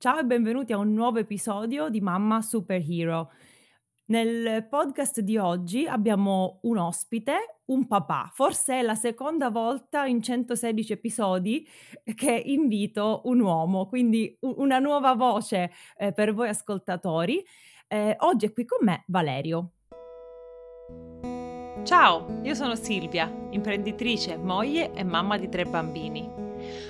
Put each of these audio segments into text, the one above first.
Ciao e benvenuti a un nuovo episodio di Mamma Superhero. Nel podcast di oggi abbiamo un ospite, un papà. Forse è la seconda volta in 116 episodi che invito un uomo, quindi una nuova voce eh, per voi ascoltatori. Eh, oggi è qui con me Valerio. Ciao, io sono Silvia, imprenditrice, moglie e mamma di tre bambini.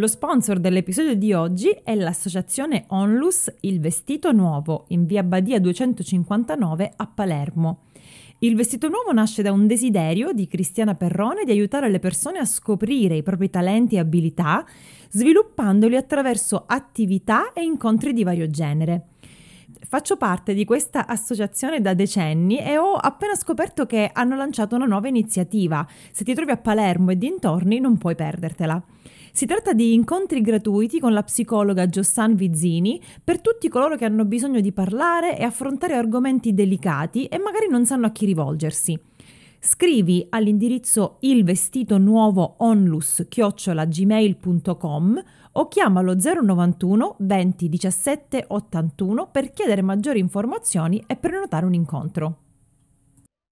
Lo sponsor dell'episodio di oggi è l'associazione Onlus Il Vestito Nuovo in via Badia 259 a Palermo. Il vestito nuovo nasce da un desiderio di Cristiana Perrone di aiutare le persone a scoprire i propri talenti e abilità, sviluppandoli attraverso attività e incontri di vario genere. Faccio parte di questa associazione da decenni e ho appena scoperto che hanno lanciato una nuova iniziativa. Se ti trovi a Palermo e dintorni non puoi perdertela. Si tratta di incontri gratuiti con la psicologa Giossan Vizzini per tutti coloro che hanno bisogno di parlare e affrontare argomenti delicati e magari non sanno a chi rivolgersi. Scrivi all'indirizzo ilvestitonuovoonlus-gmail.com o chiamalo 091 20 17 81 per chiedere maggiori informazioni e prenotare un incontro.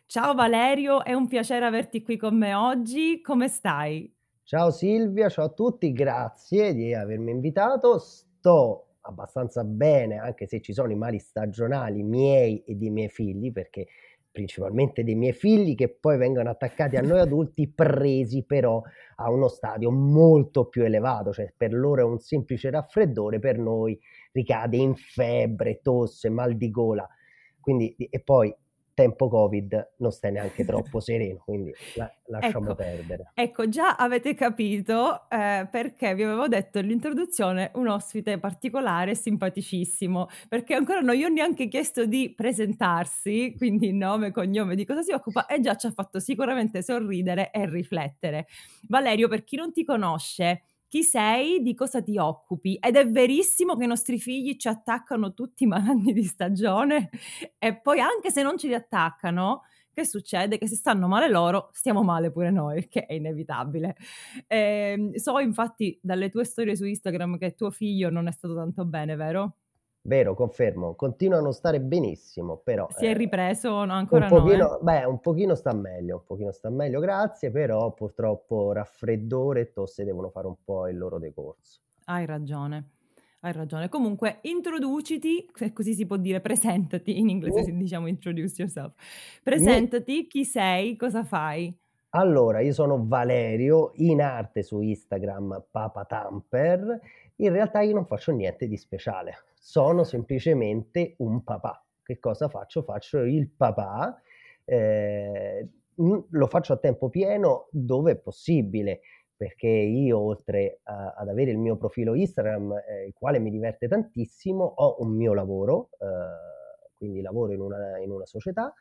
Ciao Valerio, è un piacere averti qui con me oggi. Come stai? Ciao Silvia, ciao a tutti, grazie di avermi invitato. Sto abbastanza bene, anche se ci sono i mali stagionali miei e dei miei figli, perché principalmente dei miei figli che poi vengono attaccati a noi adulti, presi però a uno stadio molto più elevato, cioè per loro è un semplice raffreddore, per noi ricade in febbre, tosse, mal di gola. Quindi, e poi tempo Covid non stai neanche troppo sereno, quindi la, lasciamo ecco, perdere. Ecco, già avete capito eh, perché vi avevo detto nell'introduzione un ospite particolare, simpaticissimo, perché ancora non gli ho neanche chiesto di presentarsi, quindi nome, cognome, di cosa si occupa, e già ci ha fatto sicuramente sorridere e riflettere. Valerio, per chi non ti conosce, chi sei, di cosa ti occupi. Ed è verissimo che i nostri figli ci attaccano tutti i malanni di stagione e poi anche se non ci attaccano, che succede? Che se stanno male loro, stiamo male pure noi, che è inevitabile. Eh, so infatti dalle tue storie su Instagram che tuo figlio non è stato tanto bene, vero? Vero, confermo, continua a non stare benissimo, però... Si è eh, ripreso? No, ancora un pochino, no, eh? Beh, un pochino sta meglio, un pochino sta meglio, grazie, però purtroppo raffreddore e tosse devono fare un po' il loro decorso. Hai ragione, hai ragione. Comunque, introduciti, così si può dire, presentati, in inglese si diciamo introduce yourself. Presentati, chi sei, cosa fai? Allora, io sono Valerio, in arte su Instagram Papa Tamper, in realtà io non faccio niente di speciale sono semplicemente un papà. Che cosa faccio? Faccio il papà, eh, lo faccio a tempo pieno dove è possibile, perché io oltre a, ad avere il mio profilo Instagram, eh, il quale mi diverte tantissimo, ho un mio lavoro, eh, quindi lavoro in una, in una società,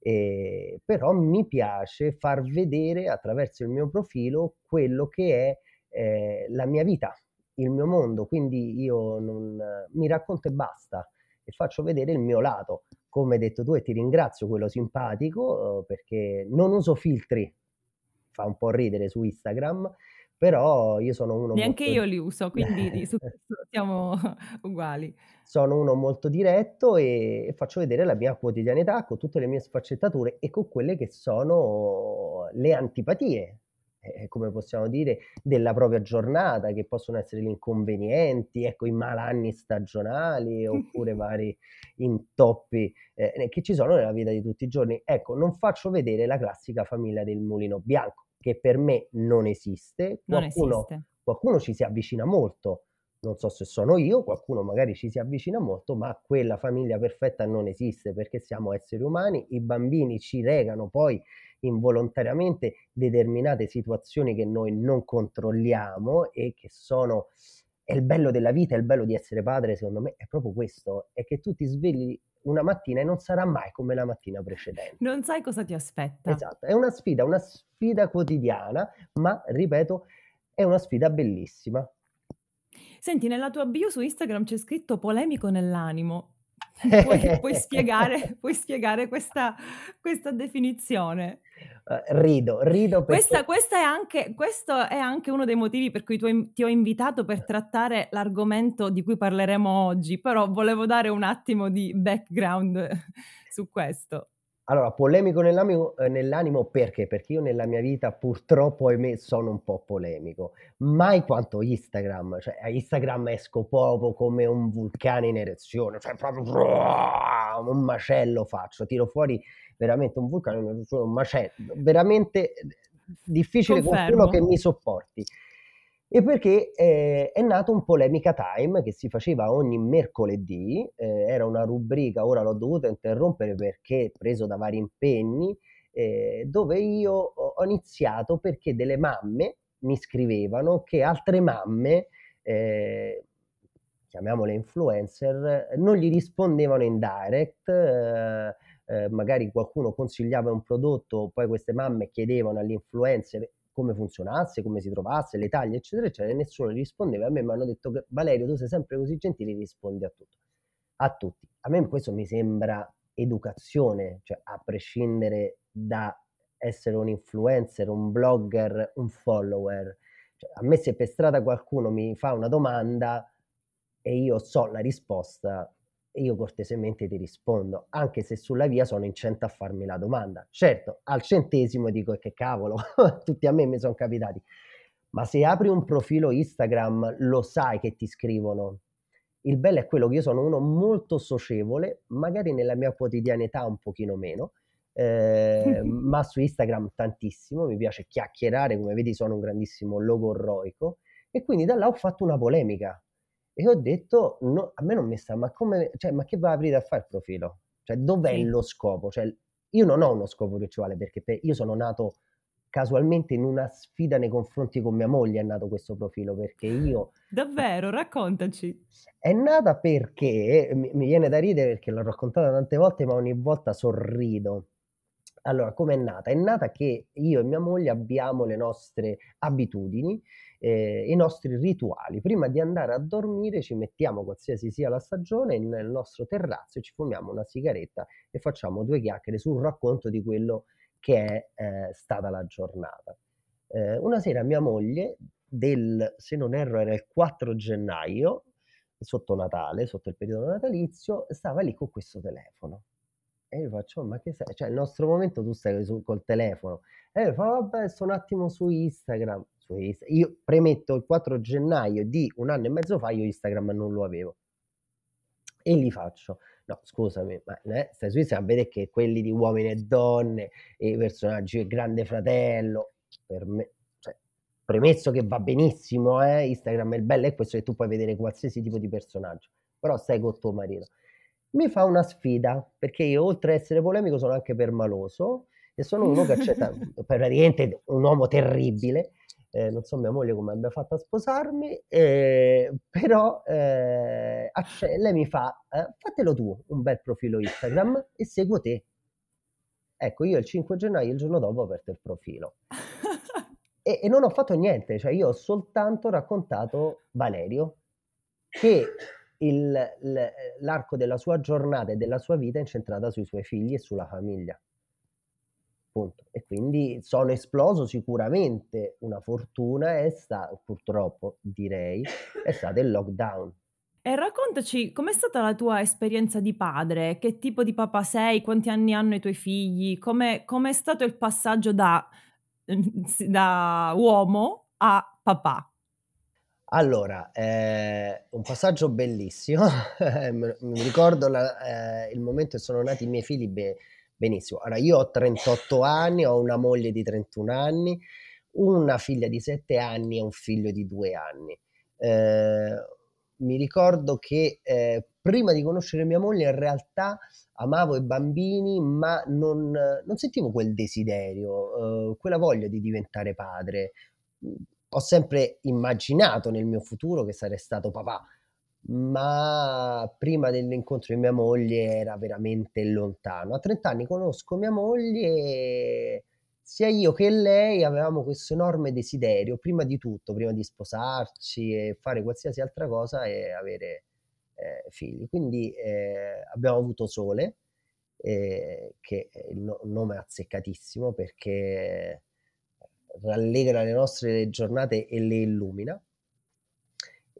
eh, però mi piace far vedere attraverso il mio profilo quello che è eh, la mia vita, il mio mondo, quindi io non, mi racconto e basta e faccio vedere il mio lato. Come hai detto tu e ti ringrazio, quello simpatico, eh, perché non uso filtri, fa un po' ridere su Instagram, però io sono uno Neanche molto... io li uso, quindi su questo siamo uguali. Sono uno molto diretto e faccio vedere la mia quotidianità con tutte le mie sfaccettature e con quelle che sono le antipatie eh, come possiamo dire, della propria giornata, che possono essere gli inconvenienti, ecco, i malanni stagionali oppure vari intoppi eh, che ci sono nella vita di tutti i giorni. Ecco, non faccio vedere la classica famiglia del mulino bianco, che per me non esiste. Qualcuno, non esiste. qualcuno ci si avvicina molto, non so se sono io, qualcuno magari ci si avvicina molto, ma quella famiglia perfetta non esiste perché siamo esseri umani, i bambini ci legano poi involontariamente determinate situazioni che noi non controlliamo e che sono è il bello della vita, è il bello di essere padre, secondo me, è proprio questo, è che tu ti svegli una mattina e non sarà mai come la mattina precedente. Non sai cosa ti aspetta. Esatto, è una sfida, una sfida quotidiana, ma ripeto, è una sfida bellissima. Senti, nella tua bio su Instagram c'è scritto polemico nell'animo. Puoi, puoi spiegare, puoi spiegare questa, questa definizione? Uh, rido, rido perché... Questa, questa è anche, questo è anche uno dei motivi per cui tu, ti ho invitato per trattare l'argomento di cui parleremo oggi, però volevo dare un attimo di background su questo. Allora, polemico nell'animo, eh, nell'animo perché? Perché io nella mia vita purtroppo, ahimè, sono un po' polemico. Mai quanto Instagram, cioè a Instagram esco proprio come un vulcano in erezione, cioè proprio un macello faccio, tiro fuori veramente un vulcano in erezione, un macello, veramente difficile Confermo. qualcuno che mi sopporti e perché eh, è nato un Polemica Time che si faceva ogni mercoledì, eh, era una rubrica, ora l'ho dovuta interrompere perché preso da vari impegni, eh, dove io ho iniziato perché delle mamme mi scrivevano che altre mamme, eh, chiamiamole influencer, non gli rispondevano in direct, eh, eh, magari qualcuno consigliava un prodotto, poi queste mamme chiedevano all'influencer come funzionasse, come si trovasse, le taglie, eccetera, eccetera, e nessuno rispondeva. A me mi hanno detto che Valerio, tu sei sempre così gentile, rispondi a tutto. A tutti. A me questo mi sembra educazione, cioè a prescindere da essere un influencer, un blogger, un follower. Cioè, a me se per strada qualcuno mi fa una domanda e io so la risposta, io cortesemente ti rispondo, anche se sulla via sono in cento a farmi la domanda. Certo, al centesimo dico che cavolo, tutti a me mi sono capitati. Ma se apri un profilo Instagram lo sai che ti scrivono. Il bello è quello che io sono uno molto socievole, magari nella mia quotidianità un pochino meno, eh, ma su Instagram tantissimo, mi piace chiacchierare, come vedi sono un grandissimo logorroico e quindi da là ho fatto una polemica e ho detto, no, a me non mi sta, ma come, cioè, ma che va a aprire a fare il profilo? Cioè, dov'è sì. lo scopo? Cioè, io non ho uno scopo che ci vuole, perché per, io sono nato casualmente in una sfida nei confronti con mia moglie è nato questo profilo, perché io... Davvero? Raccontaci. È nata perché, mi, mi viene da ridere perché l'ho raccontata tante volte, ma ogni volta sorrido. Allora, come è nata? È nata che io e mia moglie abbiamo le nostre abitudini, eh, i nostri rituali. Prima di andare a dormire ci mettiamo, qualsiasi sia la stagione, nel nostro terrazzo e ci fumiamo una sigaretta e facciamo due chiacchiere sul racconto di quello che è eh, stata la giornata. Eh, una sera mia moglie, del, se non erro era il 4 gennaio, sotto Natale, sotto il periodo natalizio, stava lì con questo telefono. E io faccio, ma che sei? Cioè, il nostro momento tu stai su, col telefono. E io fa, vabbè, sto un attimo su Instagram su Instagram. Io premetto il 4 gennaio di un anno e mezzo fa, io Instagram non lo avevo. E li faccio. No, scusami, ma eh, stai su Instagram, vede che quelli di uomini e donne, e i personaggi, il grande fratello, per me, cioè, premesso che va benissimo, eh, Instagram è il bello è questo che tu puoi vedere qualsiasi tipo di personaggio, però stai con tuo marito. Mi fa una sfida, perché io oltre ad essere polemico sono anche permaloso, e sono uno che accetta, praticamente un uomo terribile, eh, non so mia moglie come abbia fatto a sposarmi, eh, però eh, lei mi fa, eh, fatelo tu un bel profilo Instagram e seguo te. Ecco, io il 5 gennaio, il giorno dopo, ho aperto il profilo. e, e non ho fatto niente, cioè io ho soltanto raccontato Valerio, che il, l'arco della sua giornata e della sua vita è incentrata sui suoi figli e sulla famiglia. Punto. E quindi sono esploso sicuramente una fortuna è stata, purtroppo direi, è stato il lockdown. E raccontaci com'è stata la tua esperienza di padre, che tipo di papà sei, quanti anni hanno i tuoi figli, come è stato il passaggio da, da uomo a papà? Allora, eh, un passaggio bellissimo, mi ricordo la, eh, il momento che sono nati i miei figli, beh, Benissimo. Allora, io ho 38 anni, ho una moglie di 31 anni, una figlia di 7 anni e un figlio di 2 anni. Eh, mi ricordo che eh, prima di conoscere mia moglie in realtà amavo i bambini, ma non, non sentivo quel desiderio, eh, quella voglia di diventare padre. ho sempre immaginato nel mio futuro che sarei stato papà, ma prima dell'incontro di mia moglie era veramente lontano. A 30 anni conosco mia moglie sia io che lei avevamo questo enorme desiderio, prima di tutto, prima di sposarci e fare qualsiasi altra cosa e avere eh, figli. Quindi eh, abbiamo avuto Sole, eh, che è il no- nome azzeccatissimo perché rallegra le nostre giornate e le illumina.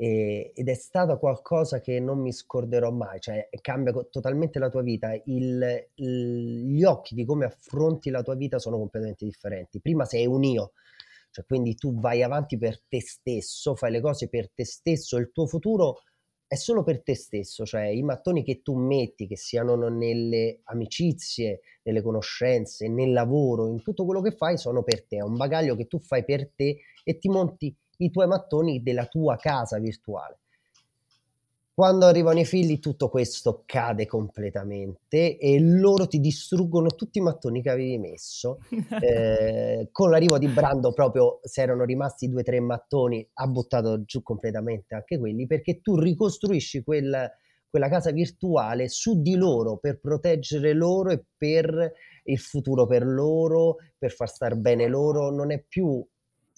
E, ed è stata qualcosa che non mi scorderò mai, cioè cambia totalmente la tua vita, il, il, gli occhi di come affronti la tua vita sono completamente differenti. Prima sei un io, cioè quindi tu vai avanti per te stesso, fai le cose per te stesso, il tuo futuro è solo per te stesso, cioè i mattoni che tu metti, che siano nelle amicizie, nelle conoscenze, nel lavoro, in tutto quello che fai, sono per te, è un bagaglio che tu fai per te e ti monti i tuoi mattoni della tua casa virtuale. Quando arrivano i figli tutto questo cade completamente e loro ti distruggono tutti i mattoni che avevi messo. Eh, con l'arrivo di Brando proprio se erano rimasti due o tre mattoni ha buttato giù completamente anche quelli perché tu ricostruisci quel, quella casa virtuale su di loro per proteggere loro e per il futuro per loro, per far star bene loro. Non è più...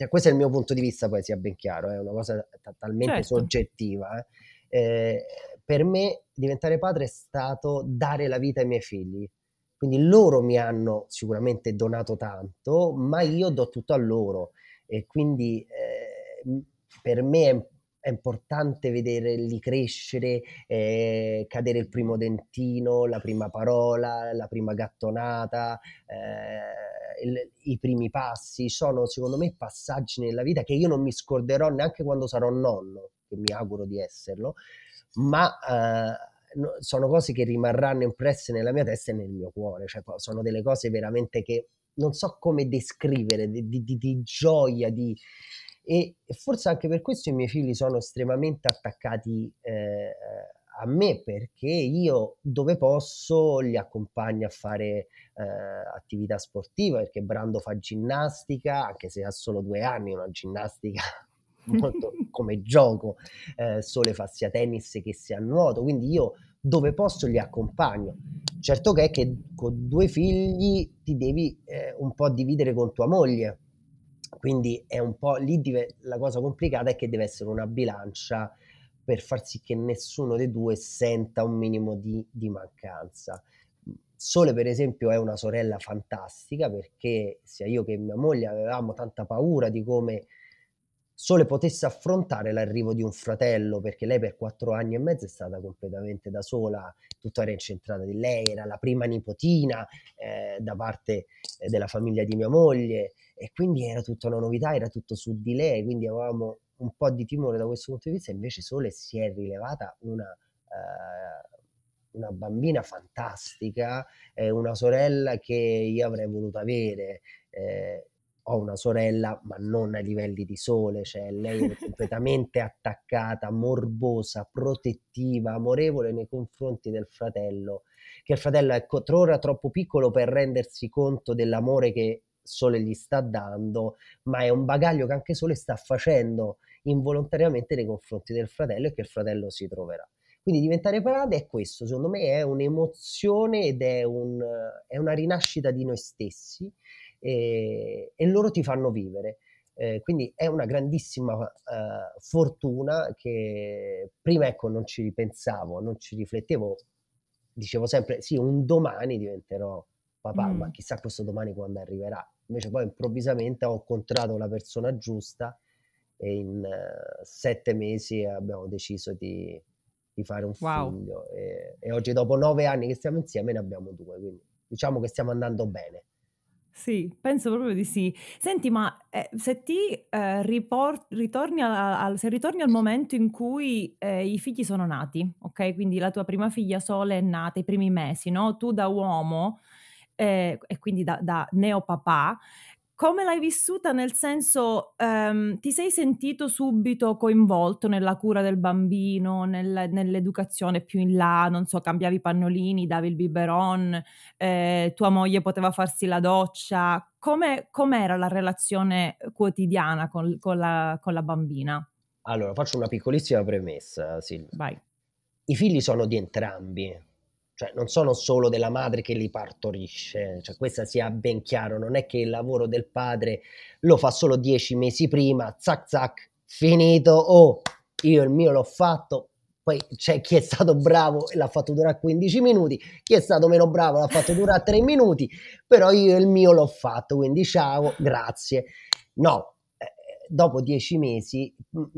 Cioè, questo è il mio punto di vista, poi sia ben chiaro, è una cosa t- talmente certo. soggettiva. Eh eh, per me diventare padre è stato dare la vita ai miei figli. Quindi loro mi hanno sicuramente donato tanto, ma io do tutto a loro. E quindi eh, per me è, è, importante vederli crescere, eh, cadere il primo dentino, la prima parola, la prima gattonata, eh, il, i primi passi. Sono secondo me passaggi nella vita che io non mi scorderò neanche quando sarò nonno che mi auguro di esserlo, ma eh, no, sono cose che rimarranno impresse nella mia testa e nel mio cuore, cioè sono delle cose veramente che non so come descrivere, di, di, di gioia, di... E, forse anche per questo i miei figli sono estremamente attaccati eh, a me perché io dove posso li accompagno a fare eh, attività sportiva perché Brando fa ginnastica anche se ha solo due anni una ginnastica molto come gioco, eh, Sole fa sia tennis che sia nuoto, quindi io dove posso li accompagno. Certo che è che con due figli ti devi eh, un po' dividere con tua moglie, quindi è un po' lì la cosa complicata è che deve essere una bilancia per far sì che nessuno dei due senta un minimo di, di mancanza. Sole, per esempio, è una sorella fantastica perché sia io che mia moglie avevamo tanta paura di come Sole potesse affrontare l'arrivo di un fratello, perché lei per quattro anni e mezzo è stata completamente da sola, tutto era incentrato di lei, era la prima nipotina eh, da parte eh, della famiglia di mia moglie e quindi era tutta una novità, era tutto su di lei, quindi avevamo un po' di timore da questo punto di vista, invece Sole si è rilevata una... Eh, una bambina fantastica, eh, una sorella che io avrei voluto avere. Eh, ho una sorella, ma non ai livelli di sole, cioè lei è completamente attaccata, morbosa, protettiva, amorevole nei confronti del fratello, che il fratello è ora troppo piccolo per rendersi conto dell'amore che Sole gli sta dando, ma è un bagaglio che anche Sole sta facendo involontariamente nei confronti del fratello e che il fratello si troverà. Quindi diventare parade è questo, secondo me è un'emozione ed è, un, è una rinascita di noi stessi e, e loro ti fanno vivere. Eh, quindi è una grandissima eh, fortuna che prima ecco non ci ripensavo, non ci riflettevo, dicevo sempre sì, un domani diventerò papà, mm. ma chissà questo domani quando arriverà. Invece poi improvvisamente ho incontrato la persona giusta e in uh, sette mesi abbiamo deciso di, di fare un wow. figlio e, e oggi dopo nove anni che stiamo insieme ne abbiamo due, quindi diciamo che stiamo andando bene. Sì, penso proprio di sì. Senti, ma eh, se ti eh, ripor- ritorni, a- al, se ritorni al momento in cui eh, i figli sono nati, ok? Quindi la tua prima figlia Sole è nata i primi mesi, no? Tu da uomo eh, e quindi da, da neopapà, come l'hai vissuta nel senso, ehm, ti sei sentito subito coinvolto nella cura del bambino, nel nell'educazione più in là, non so, cambiavi i pannolini, davi il biberon, ehm, tua moglie poteva farsi la doccia. Come com'era la relazione quotidiana con con la con la bambina? Allora, faccio una piccolissima premessa, Silvia. Vai. I figli sono di entrambi, cioè non sono solo della madre che li partorisce, cioè questo sia ben chiaro, non è che il lavoro del padre lo fa solo dieci mesi prima, zac zac, finito, oh, io il mio l'ho fatto, poi c'è chi è stato bravo e l'ha fatto durare 15 minuti, chi è stato meno bravo l'ha fatto durare 3 minuti, però io il mio l'ho fatto, quindi ciao, grazie. No, dopo dieci mesi,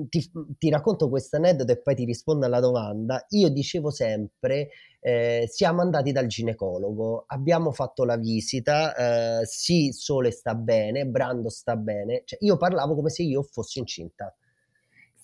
ti, ti racconto questo aneddoto e poi ti rispondo alla domanda, io dicevo sempre, eh, siamo andati dal ginecologo, abbiamo fatto la visita, eh, sì, Sole sta bene, Brando sta bene, cioè, io parlavo come se io fossi incinta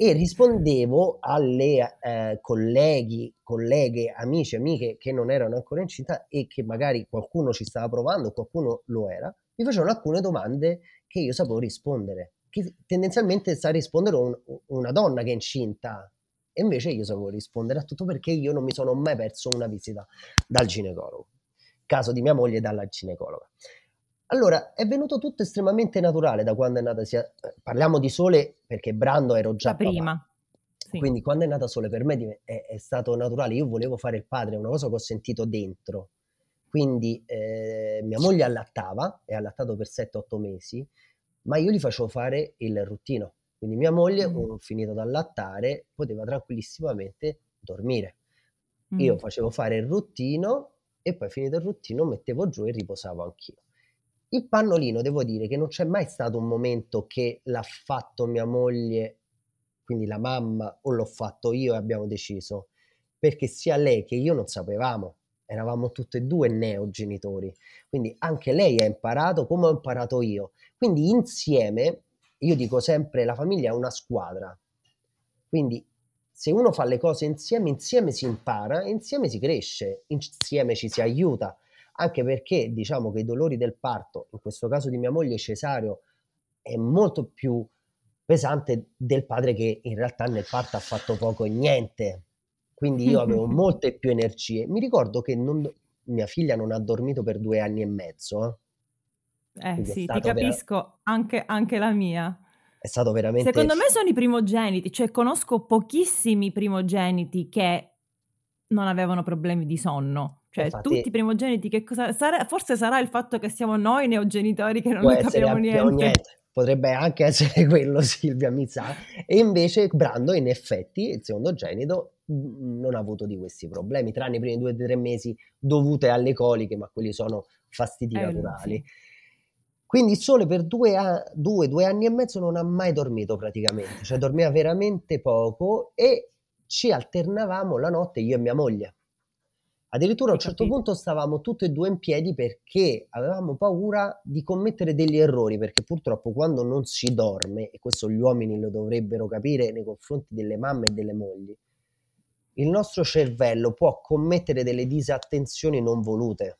e rispondevo alle eh, colleghi, colleghe, amici, amiche che non erano ancora incinta e che magari qualcuno ci stava provando, qualcuno lo era, mi facevano alcune domande che io sapevo rispondere che tendenzialmente sa rispondere un, una donna che è incinta. E invece io sapevo rispondere a tutto perché io non mi sono mai perso una visita dal ginecologo. Caso di mia moglie dalla ginecologa. Allora, è venuto tutto estremamente naturale da quando è nata sia... Parliamo di Sole perché Brando ero già prima. Sì. Quindi quando è nata Sole per me è, è, stato naturale. Io volevo fare il padre, è una cosa che ho sentito dentro. Quindi eh, mia moglie allattava, è allattato per 7-8 mesi, ma io gli facevo fare il ruttino. Quindi mia moglie, mm. finito da allattare, poteva tranquillissimamente dormire. Mm. Io facevo fare il ruttino e poi finito il ruttino mettevo giù e riposavo anch'io. Il pannolino, devo dire che non c'è mai stato un momento che l'ha fatto mia moglie, quindi la mamma, o l'ho fatto io e abbiamo deciso, perché sia lei che io non sapevamo eravamo tutti e due neogenitori, quindi anche lei ha imparato come ho imparato io. Quindi insieme, io dico sempre, la famiglia è una squadra, quindi se uno fa le cose insieme, insieme si impara, insieme si cresce, insieme ci si aiuta, anche perché diciamo che i dolori del parto, in questo caso di mia moglie Cesario, è molto più pesante del padre che in realtà nel parto ha fatto poco e niente, quindi io avevo molte più energie. Mi ricordo che non, mia figlia non ha dormito per due anni e mezzo. Eh, eh sì, ti capisco, vera... anche, anche la mia. È stato veramente... Secondo me sono i primogeniti, cioè conosco pochissimi primogeniti che non avevano problemi di sonno. Cioè, Infatti, tutti i primogeniti, che cosa sarà? Forse sarà il fatto che siamo noi neogenitori che non ne capiamo niente. niente. Potrebbe anche essere quello, Silvia mi sa. E invece Brando, in effetti, il secondogenito, non ha avuto di questi problemi, tranne i primi due o tre mesi dovute alle coliche, ma quelli sono fastidi eh, naturali. Sì. Quindi il sole per due, a, due, due anni e mezzo non ha mai dormito praticamente, cioè dormiva veramente poco e ci alternavamo la notte io e mia moglie. Addirittura a un certo punto stavamo tutti e due in piedi perché avevamo paura di commettere degli errori, perché purtroppo quando non si dorme, e questo gli uomini lo dovrebbero capire nei confronti delle mamme e delle mogli, il nostro cervello può commettere delle disattenzioni non volute,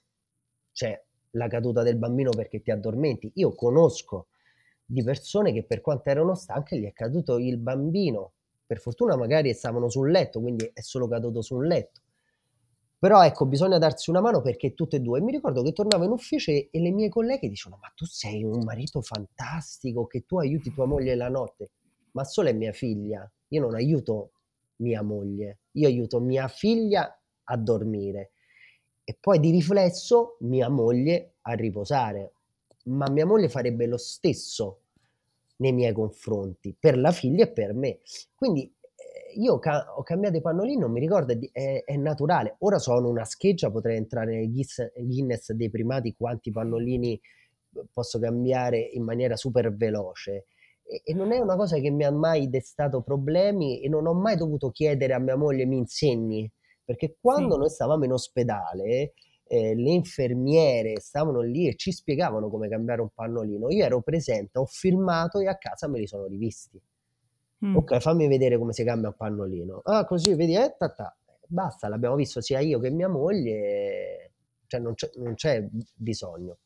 cioè la caduta del bambino perché ti addormenti. Io conosco di persone che per quanto erano stanche gli è caduto il bambino, per fortuna magari stavano sul letto, quindi è solo caduto su un letto. Però ecco, bisogna darsi una mano perché tutte e due. Mi ricordo che tornavo in ufficio e, e le mie colleghe dicevano: Ma tu sei un marito fantastico, che tu aiuti tua moglie la notte. Ma solo è mia figlia. Io non aiuto mia moglie, io aiuto mia figlia a dormire e poi di riflesso mia moglie a riposare. Ma mia moglie farebbe lo stesso nei miei confronti, per la figlia e per me. Quindi eh, io ca- ho cambiato i pannolini, non mi ricordo, è, è, naturale. Ora sono una scheggia, potrei entrare nel Guinness dei primati quanti pannolini posso cambiare in maniera super veloce e, non è una cosa che mi ha mai destato problemi e non ho mai dovuto chiedere a mia moglie mi insegni, perché quando sì. noi stavamo in ospedale eh, le infermiere stavano lì e ci spiegavano come cambiare un pannolino, io ero presente, ho filmato e a casa me li sono rivisti. Mm. Ok, fammi vedere come si cambia un pannolino. Ah, così vedi, eh, ta, ta. basta, l'abbiamo visto sia io che mia moglie, cioè non c'è, non c'è bisogno.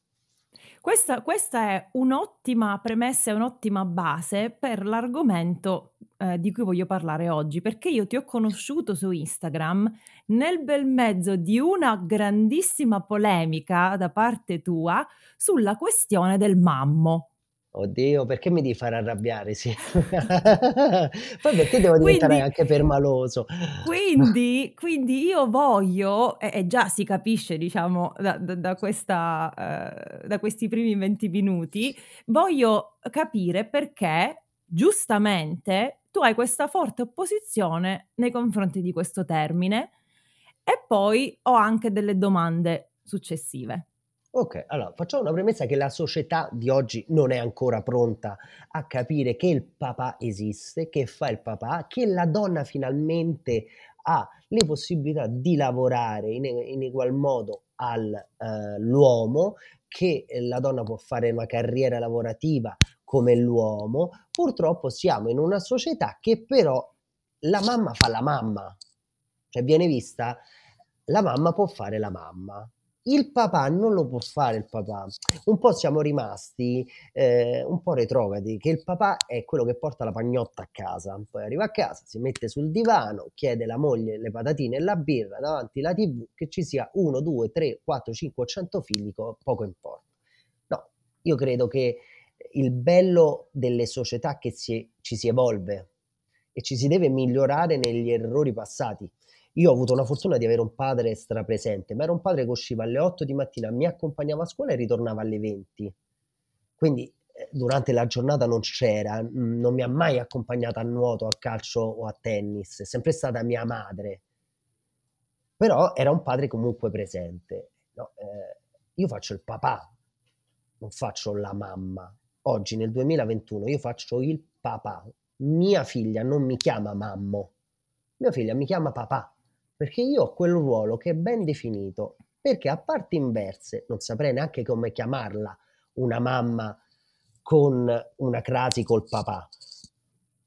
Questa, questa è un'ottima premessa e un'ottima base per l'argomento eh, di cui voglio parlare oggi, perché io ti ho conosciuto su Instagram nel bel mezzo di una grandissima polemica da parte tua sulla questione del mammo. Oddio, perché mi devi far arrabbiare? Sì. Poi perché devo diventare Quindi, anche permaloso? quindi, quindi io voglio, e, e già si capisce, diciamo, da, da- da questa, eh, da questi primi 20 minuti, voglio capire perché, giustamente, tu hai questa forte opposizione nei confronti di questo termine e poi ho anche delle domande successive. Ok, allora facciamo una premessa che la società di oggi non è ancora pronta a capire che il papà esiste, che fa il papà, che la donna finalmente ha le possibilità di lavorare in, in egual modo all'uomo, eh, che la donna può fare una carriera lavorativa come l'uomo. Purtroppo siamo in una società che però la mamma fa la mamma, cioè viene vista la mamma può fare la mamma. Il papà non lo può fare il papà. Un po' siamo rimasti eh, un po' retrogradi, che il papà è quello che porta la pagnotta a casa. Poi arriva a casa, si mette sul divano, chiede alla moglie le patatine e la birra davanti alla tv, che ci sia uno, due, tre, quattro, cinque o cento figli, poco importa. No, io credo che il bello delle società che si, ci si evolve e ci si deve migliorare negli errori passati. Io ho avuto la fortuna di avere un padre strapresente, ma era un padre che usciva alle 8 di mattina, mi accompagnava a scuola e ritornava alle 20. Quindi eh, durante la giornata non c'era, non mi ha mai accompagnato a nuoto, a calcio o a tennis, è sempre stata mia madre. Però era un padre comunque presente. No, eh, io faccio il papà, non faccio la mamma. Oggi nel 2021 io faccio il papà. Mia figlia non mi chiama mammo, mia figlia mi chiama papà perché io ho quel ruolo che è ben definito, perché a parti inverse, non saprei neanche come chiamarla una mamma con una crasi col papà,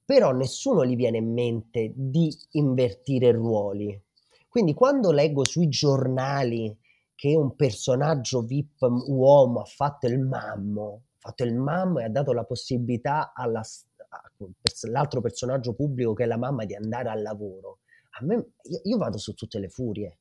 però nessuno gli viene in mente di invertire ruoli. Quindi quando leggo sui giornali che un personaggio VIP uomo ha fatto il mammo, ha fatto il mammo e ha dato la possibilità all'altro personaggio pubblico che è la mamma di andare al lavoro, a me, io, io vado su tutte le furie.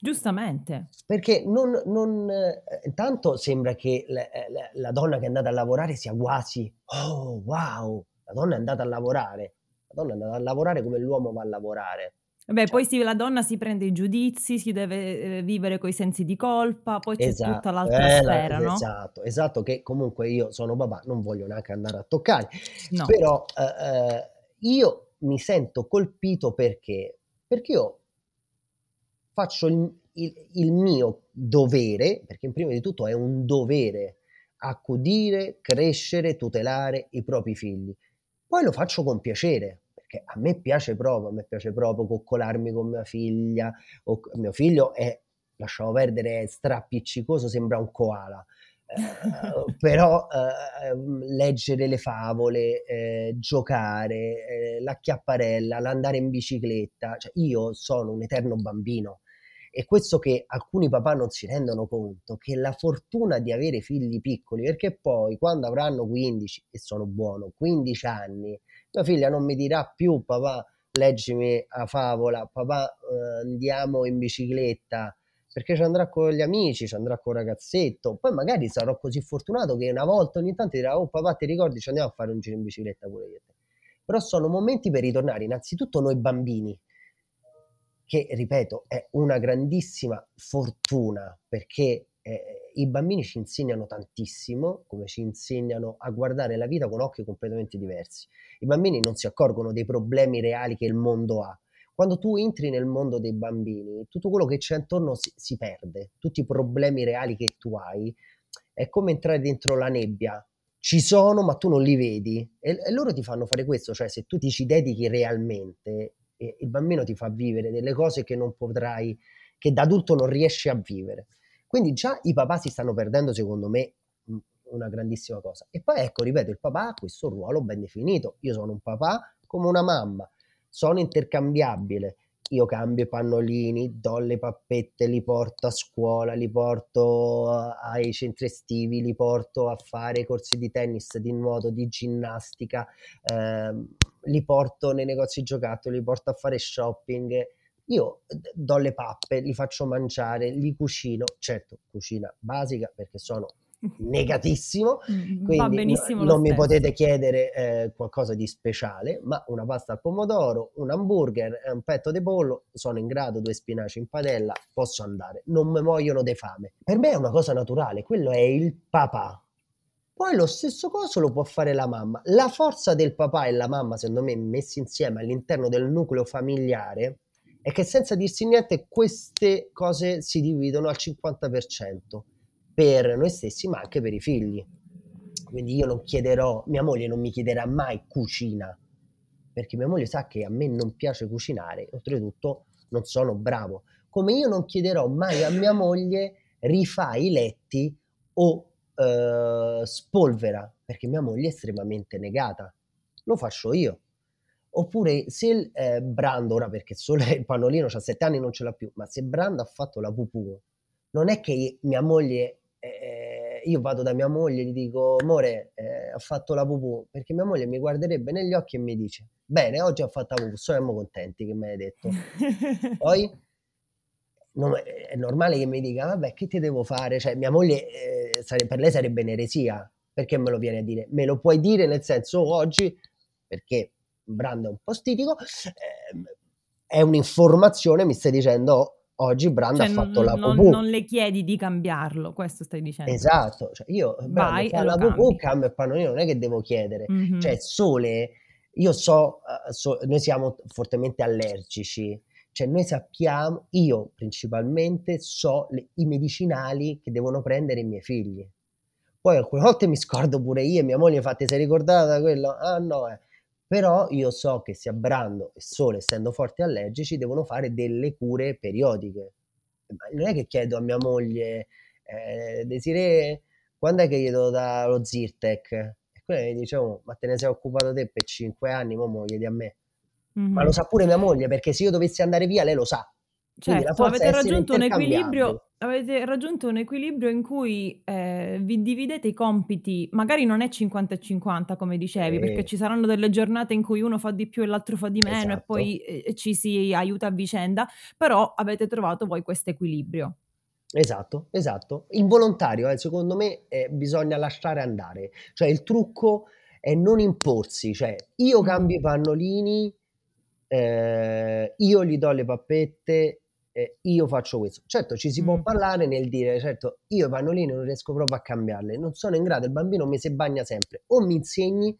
Giustamente. Perché non, non eh, intanto sembra che la, eh, la, la, donna che è andata a lavorare sia quasi, oh wow, la donna è andata a lavorare, la donna è andata a lavorare come l'uomo va a lavorare. Beh, cioè, poi sì, la donna si prende i giudizi, si deve eh, vivere coi sensi di colpa, poi c'è esatto, tutta l'altra eh, sfera, no? Esatto, esatto, che comunque io sono papà, non voglio neanche andare a toccare, no. però eh, eh io mi sento colpito perché? Perché io faccio il, il, il mio dovere, perché prima di tutto è un dovere accudire, crescere, tutelare i propri figli. Poi lo faccio con piacere, perché a me piace proprio, a me piace proprio coccolarmi con mia figlia, o, mio figlio è, lasciamo perdere, è strappiccicoso, sembra un koala, eh, però eh, leggere le favole, eh, giocare, eh, la chiapparella, l'andare in bicicletta, cioè io sono un eterno bambino. E questo che alcuni papà non si rendono conto, che la fortuna di avere figli piccoli, perché poi quando avranno 15, e sono buono, 15 anni, mia figlia non mi dirà più papà leggimi a favola, papà eh, andiamo in bicicletta, perché ci andrà con gli amici, ci andrà con il ragazzetto, poi magari sarò così fortunato che una volta ogni tanto dirà, oh papà ti ricordi ci andiamo a fare un giro in bicicletta pure io. Però sono momenti per ritornare innanzitutto noi bambini, che ripeto è una grandissima fortuna perché eh, i bambini ci insegnano tantissimo, come ci insegnano a guardare la vita con occhi completamente diversi. I bambini non si accorgono dei problemi reali che il mondo ha, quando tu entri nel mondo dei bambini, tutto quello che c'è intorno si, si perde, tutti i problemi reali che tu hai, è come entrare dentro la nebbia. Ci sono, ma tu non li vedi. E, e loro ti fanno fare questo, cioè se tu ti ci dedichi realmente, eh, il bambino ti fa vivere delle cose che non potrai, che da adulto non riesci a vivere. Quindi già i papà si stanno perdendo, secondo me, una grandissima cosa. E poi ecco, ripeto, il papà ha questo ruolo ben definito. Io sono un papà come una mamma sono intercambiabile. io cambio i pannolini, do le pappette, li porto a scuola, li porto ai centri estivi, li porto a fare corsi di tennis, di nuoto, di ginnastica, eh, li porto nei negozi giocattoli, li porto a fare shopping. Io do le pappe, li faccio mangiare, li cucino, certo, cucina basica perché sono negatissimo, mm, quindi no, non mi potete chiedere eh, qualcosa di speciale, ma una pasta al pomodoro, un hamburger, un petto di pollo, sono in grado, due spinaci in padella, posso andare, non mi muoiono di fame. Per me è una cosa naturale, quello è il papà. Poi lo stesso cosa lo può fare la mamma. La forza del papà e la mamma, secondo me, messi insieme all'interno del nucleo familiare, è che senza dirsi niente queste cose si dividono al 50% per noi stessi, ma anche per i figli. Quindi io non chiederò, mia moglie non mi chiederà mai cucina, perché mia moglie sa che a me non piace cucinare, oltretutto non sono bravo. Come io non chiederò mai a mia moglie rifai i letti o eh, spolvera, perché mia moglie è estremamente negata. Lo faccio io. Oppure se eh, Brando, ora perché solo il pannolino ha sette anni non ce l'ha più, ma se Brando ha fatto la pupù, non è che mia moglie io vado da mia moglie e gli dico, amore, eh, ho fatto la pupù, perché mia moglie mi guarderebbe negli occhi e mi dice, bene, oggi ho fatto la pupù, siamo contenti che mi hai detto. Poi non, è normale che mi dica, vabbè, che ti devo fare? Cioè, mia moglie, eh, sare, per lei sarebbe un'eresia, perché me lo viene a dire? Me lo puoi dire nel senso oggi, perché Brando è un po' stitico, eh, è un'informazione, mi stai dicendo, oggi Brand cioè, ha fatto non, la non, non le chiedi di cambiarlo, questo stai dicendo. Esatto, cioè io Vai, fa la pupù, cambio il pannolino, non è che devo chiedere. Mm-hmm. Cioè Sole, io so, uh, so, noi siamo fortemente allergici, cioè noi sappiamo, io principalmente so le, i medicinali che devono prendere i miei figli. Poi alcune volte mi scordo pure io e mia moglie fa, ti sei ricordata quello? Ah no, eh però io so che sia Brando e Sole, essendo forti allergici, devono fare delle cure periodiche. Non è che chiedo a mia moglie, eh, Desiree, quando è che gli do dallo Zirtec? E quella mi dice, oh, ma te ne sei occupato te per cinque anni, mo mo chiedi a me. Mm-hmm. Ma lo sa pure mia moglie, perché se io dovessi andare via, lei lo sa. Certo, avete raggiunto, un equilibrio, avete raggiunto un equilibrio in cui eh, vi dividete i compiti, magari non è 50 e 50 come dicevi, eh. perché ci saranno delle giornate in cui uno fa di più e l'altro fa di meno esatto. e poi eh, ci si aiuta a vicenda, però avete trovato voi questo equilibrio. Esatto, esatto. Involontario, eh, secondo me eh, bisogna lasciare andare, cioè il trucco è non imporsi, cioè io cambio i pannolini, eh, io gli do le pappette eh, io faccio questo. Certo, ci si mm. può parlare nel dire, certo, io i pannolini non riesco proprio a cambiarle, non sono in grado, il bambino mi si bagna sempre, o mi insegni,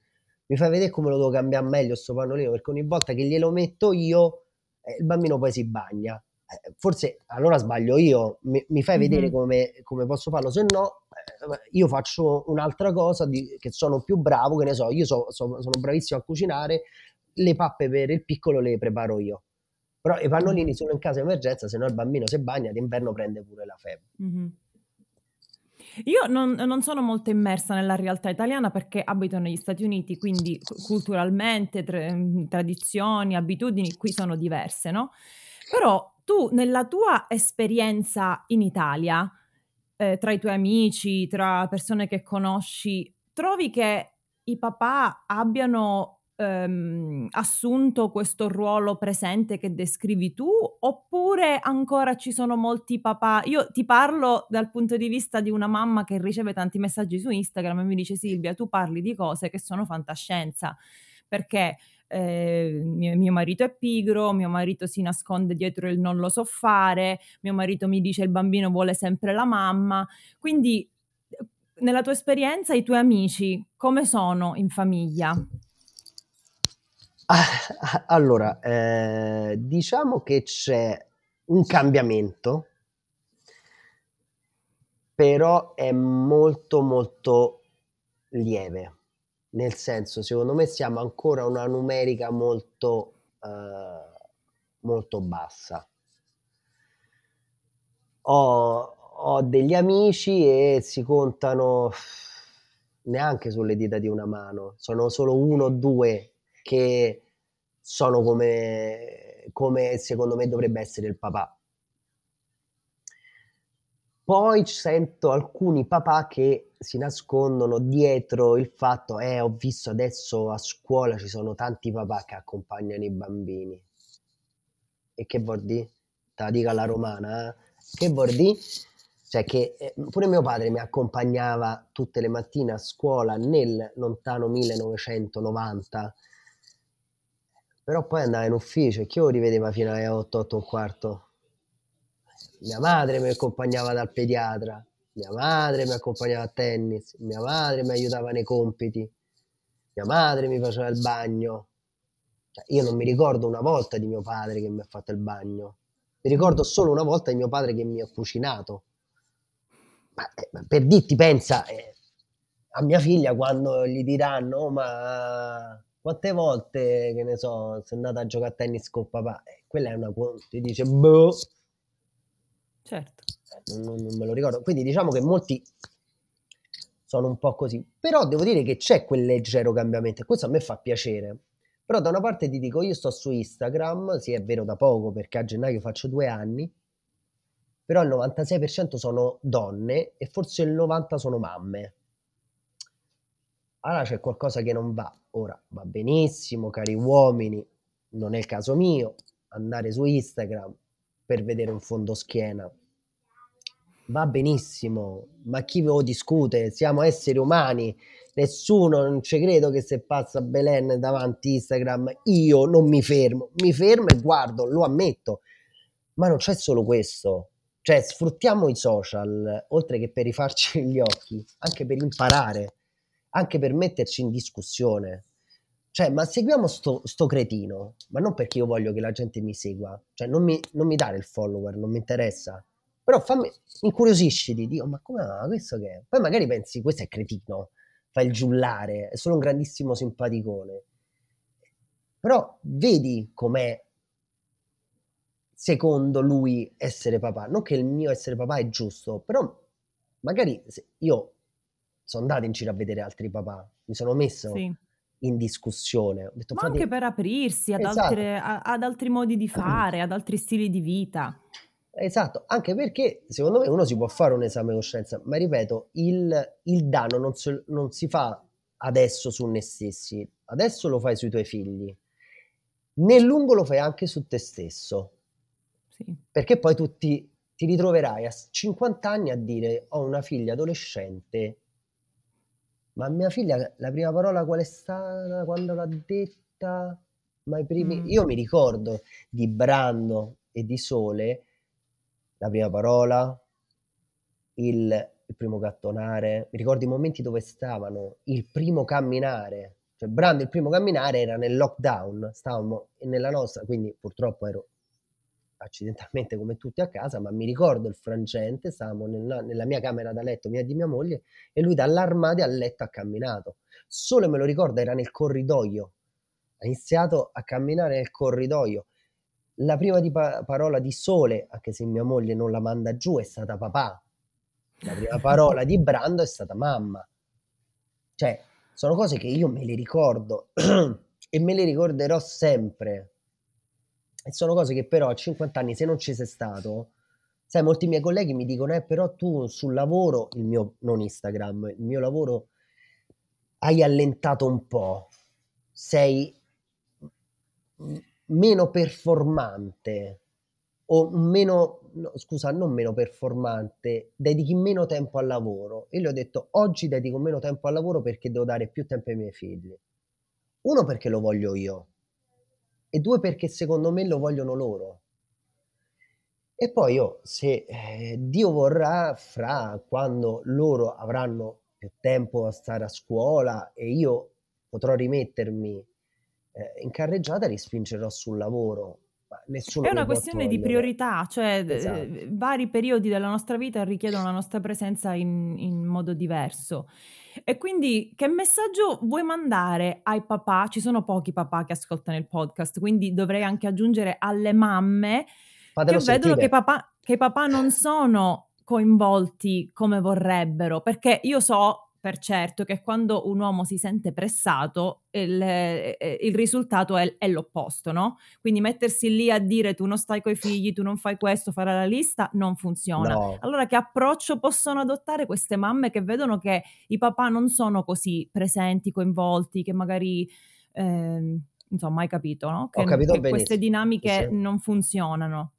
mi fai vedere come lo devo cambiare meglio questo pannolino, perché ogni volta che glielo metto io, eh, il bambino poi si bagna. Eh, forse allora sbaglio io, mi, mi fai vedere mm-hmm. come, come, posso farlo, se no eh, io faccio un'altra cosa di, che sono più bravo, che ne so, io so, so, sono bravissimo a cucinare, le pappe per il piccolo le preparo io però i pannolini sono in caso di emergenza, se no il bambino si bagna d'inverno prende pure la febbre. Mm-hmm. Io non, non, sono molto immersa nella realtà italiana perché abito negli Stati Uniti, quindi culturalmente, tra, tradizioni, abitudini qui sono diverse, no? Però tu nella tua esperienza in Italia, eh, tra i tuoi amici, tra persone che conosci, trovi che i papà abbiano ehm, assunto questo ruolo presente che descrivi tu oppure ancora ci sono molti papà? Io ti parlo dal punto di vista di una mamma che riceve tanti messaggi su Instagram e mi dice Silvia, tu parli di cose che sono fantascienza perché eh, mio, mio, marito è pigro, mio marito si nasconde dietro il non lo so fare, mio marito mi dice il bambino vuole sempre la mamma. Quindi, nella tua esperienza, i tuoi amici come sono in famiglia? Ah, allora, eh, diciamo che c'è un cambiamento, però è molto molto lieve, nel senso, secondo me siamo ancora una numerica molto, eh, molto bassa. Ho, ho degli amici e si contano neanche sulle dita di una mano, sono solo uno o due che sono come, come secondo me dovrebbe essere il papà. Poi sento alcuni papà che si nascondono dietro il fatto, eh, ho visto adesso a scuola ci sono tanti papà che accompagnano i bambini. E che vuol dire? Te la dico alla romana, eh? Che vuol dire? Cioè che eh, pure mio padre mi accompagnava tutte le mattine a scuola nel lontano 1990, però poi andava in ufficio e chi lo rivedeva fino alle 8, 8 e un quarto? Mia madre mi accompagnava dal pediatra, mia madre mi accompagnava a tennis, mia madre mi aiutava nei compiti, mia madre mi faceva il bagno. Cioè, io non mi ricordo una volta di mio padre che mi ha fatto il bagno, mi ricordo solo una volta di mio padre che mi ha cucinato ma, eh, per dirti, pensa eh, a mia figlia quando gli diranno, oh, ma quante volte, che ne so, sei andata a giocare a tennis con papà? Eh, quella è una ti dice, boh. Certo. Eh, non, non, me lo ricordo. Quindi diciamo che molti sono un po' così. Però devo dire che c'è quel leggero cambiamento e questo a me fa piacere. Però da una parte ti dico, io sto su Instagram, sì è vero da poco perché a gennaio faccio due anni, però il 96% sono donne e forse il 90% sono mamme. Allora c'è qualcosa che non va. Ora va benissimo, cari uomini, non è il caso mio, andare su Instagram per vedere un fondo schiena. Va benissimo, ma chi lo discute? Siamo esseri umani, nessuno, non ci credo che se passa Belen davanti Instagram io non mi fermo, mi fermo e guardo, lo ammetto. Ma non c'è solo questo, cioè, sfruttiamo i social, oltre che per rifarci gli occhi, anche per imparare, anche per metterci in discussione. Cioè, ma seguiamo sto, sto cretino, ma non perché io voglio che la gente mi segua. Cioè, non mi, non mi dare il follower, non mi interessa. Però fammi, incuriosisciti, dico, ma come questo che è? Poi magari pensi, questo è cretino, fa il giullare, è solo un grandissimo simpaticone. Però vedi com'è secondo lui essere papà. Non che il mio essere papà è giusto, però magari io sono andato in giro a vedere altri papà, mi sono messo sì. In discussione. Ho detto, Ma anche per aprirsi ad, esatto. altre, a, ad altri modi di fare, ad altri stili di vita. Esatto, anche perché secondo me uno si può fare un esame coscienza, ma ripeto, il, il danno non si, non si fa adesso su ne stessi, adesso lo fai sui tuoi figli, nel lungo lo fai anche su te stesso. Sì. Perché poi tu ti, ti ritroverai a 50 anni a dire ho una figlia adolescente, ma mia figlia la prima parola qual è stata quando l'ha detta? Ma i primi... Mm. Io mi ricordo di Brando e di Sole, la prima parola, il, il primo gattonare, mi ricordo i momenti dove stavano, il primo camminare, cioè Brando il primo camminare era nel lockdown, stavamo nella nostra, quindi purtroppo ero accidentalmente come tutti a casa, ma mi ricordo il frangente, stavamo nella, nella, mia camera da letto, mia di mia moglie, e lui dall'armadio al letto ha camminato. Solo me lo ricordo, era nel corridoio. Ha iniziato a camminare nel corridoio. La prima di pa- parola di sole, anche se mia moglie non la manda giù, è stata papà. La prima parola di Brando è stata mamma. Cioè, sono cose che io me le ricordo e me le ricorderò sempre e sono cose che però a 50 anni, se non ci sei stato, sai, molti miei colleghi mi dicono, eh, però tu sul lavoro, il mio, non Instagram, il mio lavoro, hai allentato un po', sei meno performante o meno, no, scusa, non meno performante, dedichi meno tempo al lavoro. E gli ho detto, oggi dedico meno tempo al lavoro perché devo dare più tempo ai miei figli. Uno perché lo voglio io, e due perché secondo me lo vogliono loro. E poi io, se eh, Dio vorrà, fra quando loro avranno più tempo a stare a scuola e io potrò rimettermi eh, in carreggiata, rispingerò sul lavoro. È una questione di priorità, cioè esatto. vari periodi della nostra vita richiedono la nostra presenza in, in modo diverso. E quindi che messaggio vuoi mandare ai papà? Ci sono pochi papà che ascoltano il podcast, quindi dovrei anche aggiungere alle mamme Fatelo che sentire. vedono che, papà, che i papà non sono coinvolti come vorrebbero, perché io so per certo che quando un uomo si sente pressato il, eh, il risultato è, è, l'opposto, no? Quindi mettersi lì a dire tu non stai coi figli, tu non fai questo, fare la lista, non funziona. No. Allora che approccio possono adottare queste mamme che vedono che i papà non sono così presenti, coinvolti, che magari... Eh, insomma, hai capito, no? Che, che queste dinamiche sì. non funzionano.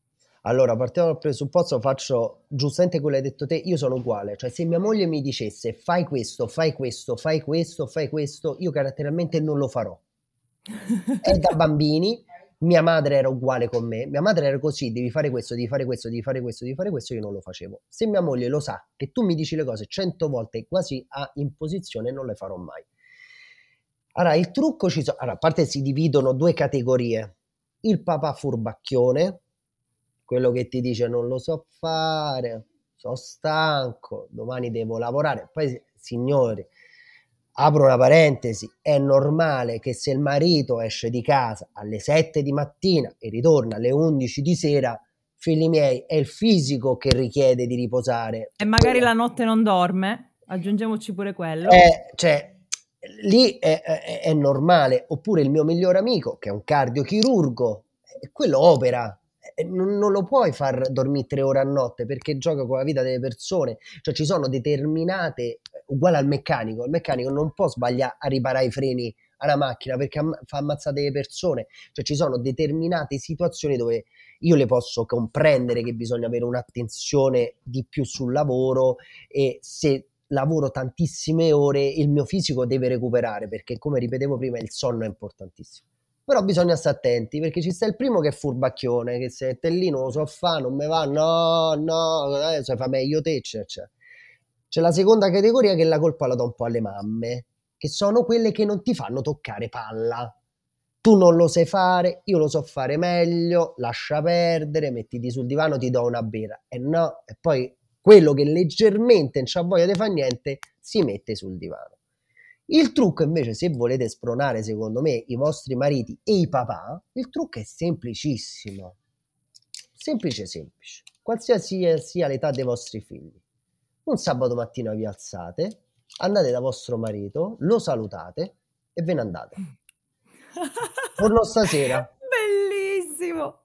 Allora, partiamo dal presupposto, faccio giustamente quello che hai detto te, io sono uguale, cioè se mia moglie mi dicesse fai questo, fai questo, fai questo, fai questo, io caratterialmente non lo farò. È da bambini, mia madre era uguale con me, mia madre era così, devi fare questo, devi fare questo, devi fare questo, devi fare questo, io non lo facevo. Se mia moglie lo sa che tu mi dici le cose cento volte quasi a imposizione, non le farò mai. Allora, il trucco ci sono, allora, a parte si dividono due categorie, il papà furbacchione, quello che ti dice non lo so fare, sono stanco, domani devo lavorare. Poi, signori, apro una parentesi, è normale che se il marito esce di casa alle 7 di mattina e ritorna alle 11 di sera, figli miei, è il fisico che richiede di riposare. E magari la notte non dorme, aggiungiamoci pure quello. Eh, cioè, lì è, è, è normale. Oppure il mio migliore amico, che è un cardiochirurgo, quello opera non, non, lo puoi far dormire tre ore a notte perché gioca con la vita delle persone. Cioè ci sono determinate, eh, uguale al meccanico, il meccanico non può sbagliare a riparare i freni alla macchina perché am- fa ammazzate le persone. Cioè ci sono determinate situazioni dove io le posso comprendere che bisogna avere un'attenzione di più sul lavoro e se lavoro tantissime ore il mio fisico deve recuperare perché come ripetevo prima il sonno è importantissimo però bisogna stare attenti perché ci sta il primo che è furbacchione, che se te lì non lo so fa, non me va, no, no, adesso fa meglio te, cioè, cioè. C'è la seconda categoria che la colpa la do un po' alle mamme, che sono quelle che non ti fanno toccare palla. Tu non lo sai fare, io lo so fare meglio, lascia perdere, mettiti sul divano, ti do una birra. E no, e poi quello che leggermente non c'ha voglia di fare niente, si mette sul divano. Il trucco invece, se volete spronare, secondo me, i vostri mariti e i papà, il trucco è semplicissimo. Semplice, semplice. Qualsiasi sia l'età dei vostri figli. Un sabato mattina vi alzate, andate da vostro marito, lo salutate e ve ne andate. Buongiorno stasera. Bellissimo.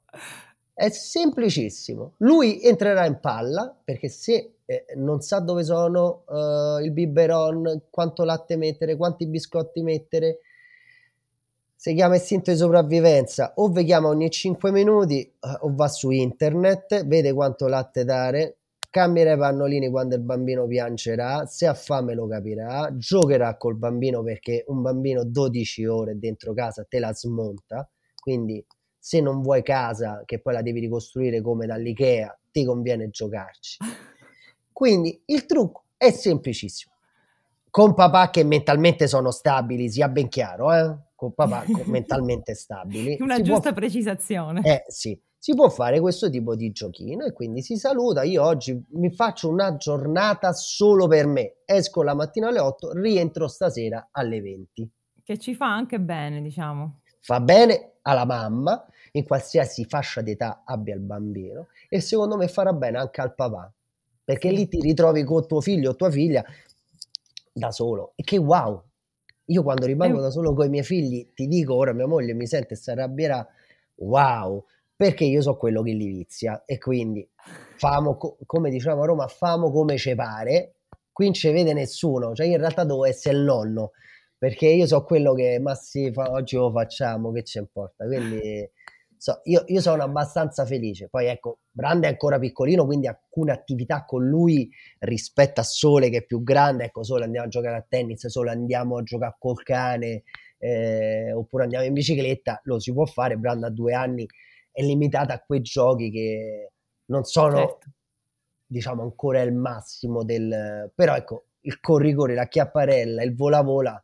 È semplicissimo. Lui entrerà in palla perché se eh, non sa dove sono uh, il biberon, quanto latte mettere, quanti biscotti mettere. Si chiama istinto di sopravvivenza, o vi chiama ogni 5 minuti uh, o va su internet, vede quanto latte dare, cambierà i pannolini quando il bambino piangerà, se ha fame lo capirà, giocherà col bambino perché un bambino 12 ore dentro casa te la smonta, quindi se non vuoi casa che poi la devi ricostruire come dall'Ikea, ti conviene giocarci. Quindi il trucco è semplicissimo. Con papà che mentalmente sono stabili, sia ben chiaro, eh? con papà mentalmente stabili. Una giusta può... precisazione. Eh sì, si può fare questo tipo di giochino e quindi si saluta. Io oggi mi faccio una giornata solo per me. Esco la mattina alle 8, rientro stasera alle 20. Che ci fa anche bene, diciamo. Fa bene alla mamma, in qualsiasi fascia d'età abbia il bambino, e secondo me farà bene anche al papà perché lì ti ritrovi con tuo figlio o tua figlia da solo. E che wow! Io quando rimango da solo con i miei figli ti dico ora mia moglie mi sente e si arrabbierà wow! Perché io so quello che li vizia e quindi famo come diciamo a Roma famo come ce pare qui non ci vede nessuno cioè in realtà devo essere il nonno perché io so quello che ma sì fa, oggi lo facciamo che ci importa? Quindi so, io, io, sono abbastanza felice. Poi ecco, Brand è ancora piccolino, quindi alcune attività con lui rispetto a Sole che è più grande, ecco, Sole andiamo a giocare a tennis, Sole andiamo a giocare col cane, eh, oppure andiamo in bicicletta, lo si può fare, Brand a due anni è limitata a quei giochi che non sono, certo. diciamo, ancora il massimo del... però ecco, il corri-corri, la chiapparella, il vola-vola,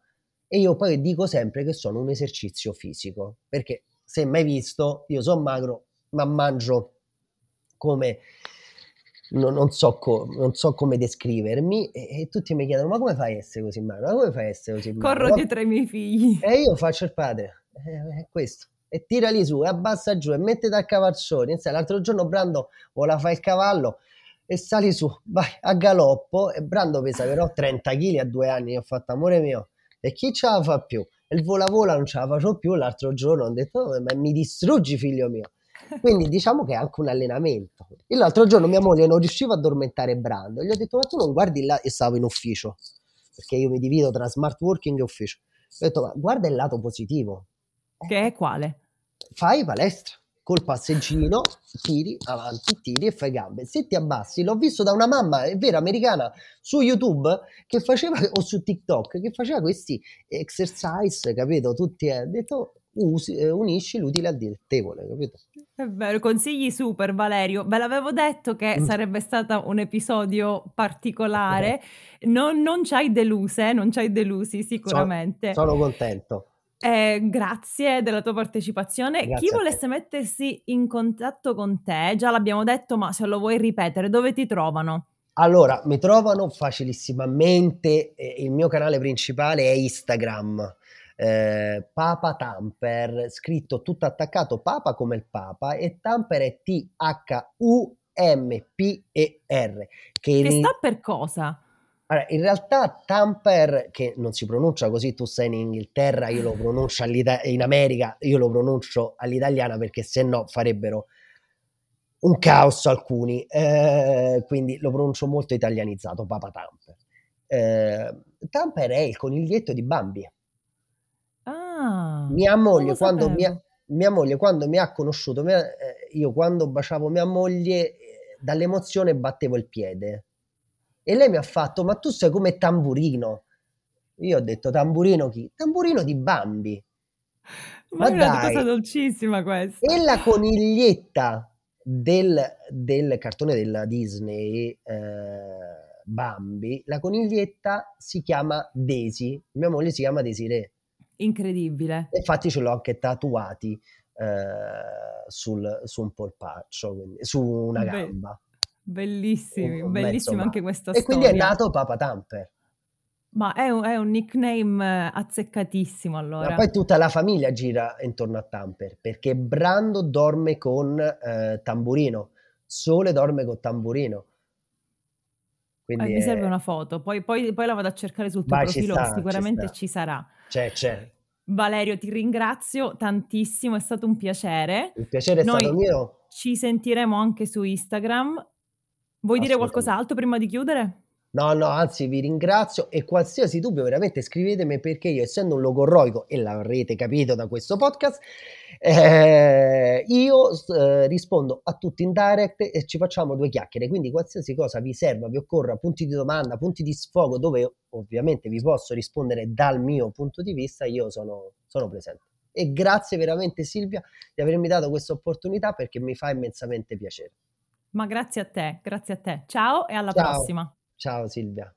e io poi dico sempre che sono un esercizio fisico, perché se mai visto, io sono magro, ma mangio come... Non, non, so co- non, so come descrivermi e, e, tutti mi chiedono ma come fai a essere così magro? Ma come fai a essere così magro? Corro dietro ai miei figli. E io faccio il padre, è questo. E tirali su, e abbassa giù, e mettete a cavalcioni. L'altro giorno Brando vola fare il cavallo e sali su, vai a galoppo e Brando pesa però 30 kg a due anni, ho fatto amore mio, e chi ce la fa più? Il vola vola non ce la faccio più, l'altro giorno ho detto oh, ma mi distruggi figlio mio. Quindi diciamo che è anche un allenamento. E l'altro giorno mia moglie non riusciva a addormentare Brando, gli ho detto ma tu non guardi là e stavo in ufficio, perché io mi divido tra smart working e ufficio. Ho detto ma guarda il lato positivo. Che è quale? Fai palestra col passeggino, tiri avanti, tiri e fai gambe. Se ti abbassi, l'ho visto da una mamma, è vero, americana, su YouTube che faceva, o su TikTok, che faceva questi exercise, capito? Tutti, eh, detto, usi, eh, unisci l'utile al dilettevole, capito? È vero, consigli super Valerio. Ve l'avevo detto che mm. sarebbe stato un episodio particolare. Non, non ci hai deluse, non ci hai delusi sicuramente. sono, sono contento. Eh, grazie della tua partecipazione. Grazie Chi volesse mettersi in contatto con te, già l'abbiamo detto, ma se lo vuoi ripetere, dove ti trovano? Allora, mi trovano facilissimamente, eh, il mio canale principale è Instagram, eh, Papa Tamper, scritto tutto attaccato, Papa come il Papa, e Tamper è T-H-U-M-P-E-R. Che, che sta per cosa? Allora, in realtà Tamper, che non si pronuncia così, tu sei in Inghilterra, io lo pronuncio in America, io lo pronuncio all'italiana perché se no farebbero un caos alcuni, eh, quindi lo pronuncio molto italianizzato, Papa Tamper. Eh, Tamper è il coniglietto di Bambi. Ah, mia moglie, quando mia, mia moglie quando mi ha conosciuto, mia, eh, io quando baciavo mia moglie, eh, dall'emozione battevo il piede e lei mi ha fatto, ma tu sei come tamburino. Io ho detto, tamburino chi? Tamburino di Bambi. Ma, ma è una cosa dolcissima questa. E la coniglietta del, del cartone della Disney, eh, Bambi, la coniglietta si chiama Daisy, mia moglie si chiama Desiree. Incredibile. Infatti ce l'ho anche tatuati eh, sul, su un polpaccio, quindi, su una gamba. Bellissimi, bellissima anche questa e storia. E quindi è nato Papa Tamper. Ma è un, è un, nickname azzeccatissimo allora. Ma poi tutta la famiglia gira intorno a Tamper, perché Brando dorme con eh, Tamburino, Sole dorme con Tamburino. Quindi eh. Mi serve una foto, poi, poi, poi, la vado a cercare sul tuo Vai, profilo, sta, sicuramente ci, ci, sarà. C'è, c'è. Valerio, ti ringrazio tantissimo, è stato un piacere. Il piacere è Noi stato mio. Ci sentiremo anche su Instagram Vuoi dire qualcos'altro prima di chiudere? No, no, anzi vi ringrazio e qualsiasi dubbio veramente scrivetemi perché io essendo un logorroico, e l'avrete capito da questo podcast, eh, io eh, rispondo a tutti in direct e ci facciamo due chiacchiere, quindi qualsiasi cosa vi serva, vi occorra, punti di domanda, punti di sfogo dove ovviamente vi posso rispondere dal mio punto di vista, io sono, sono presente. E grazie veramente Silvia di avermi dato questa opportunità perché mi fa immensamente piacere. Ma grazie a te, grazie a te. Ciao e alla Ciao. prossima. Ciao Silvia.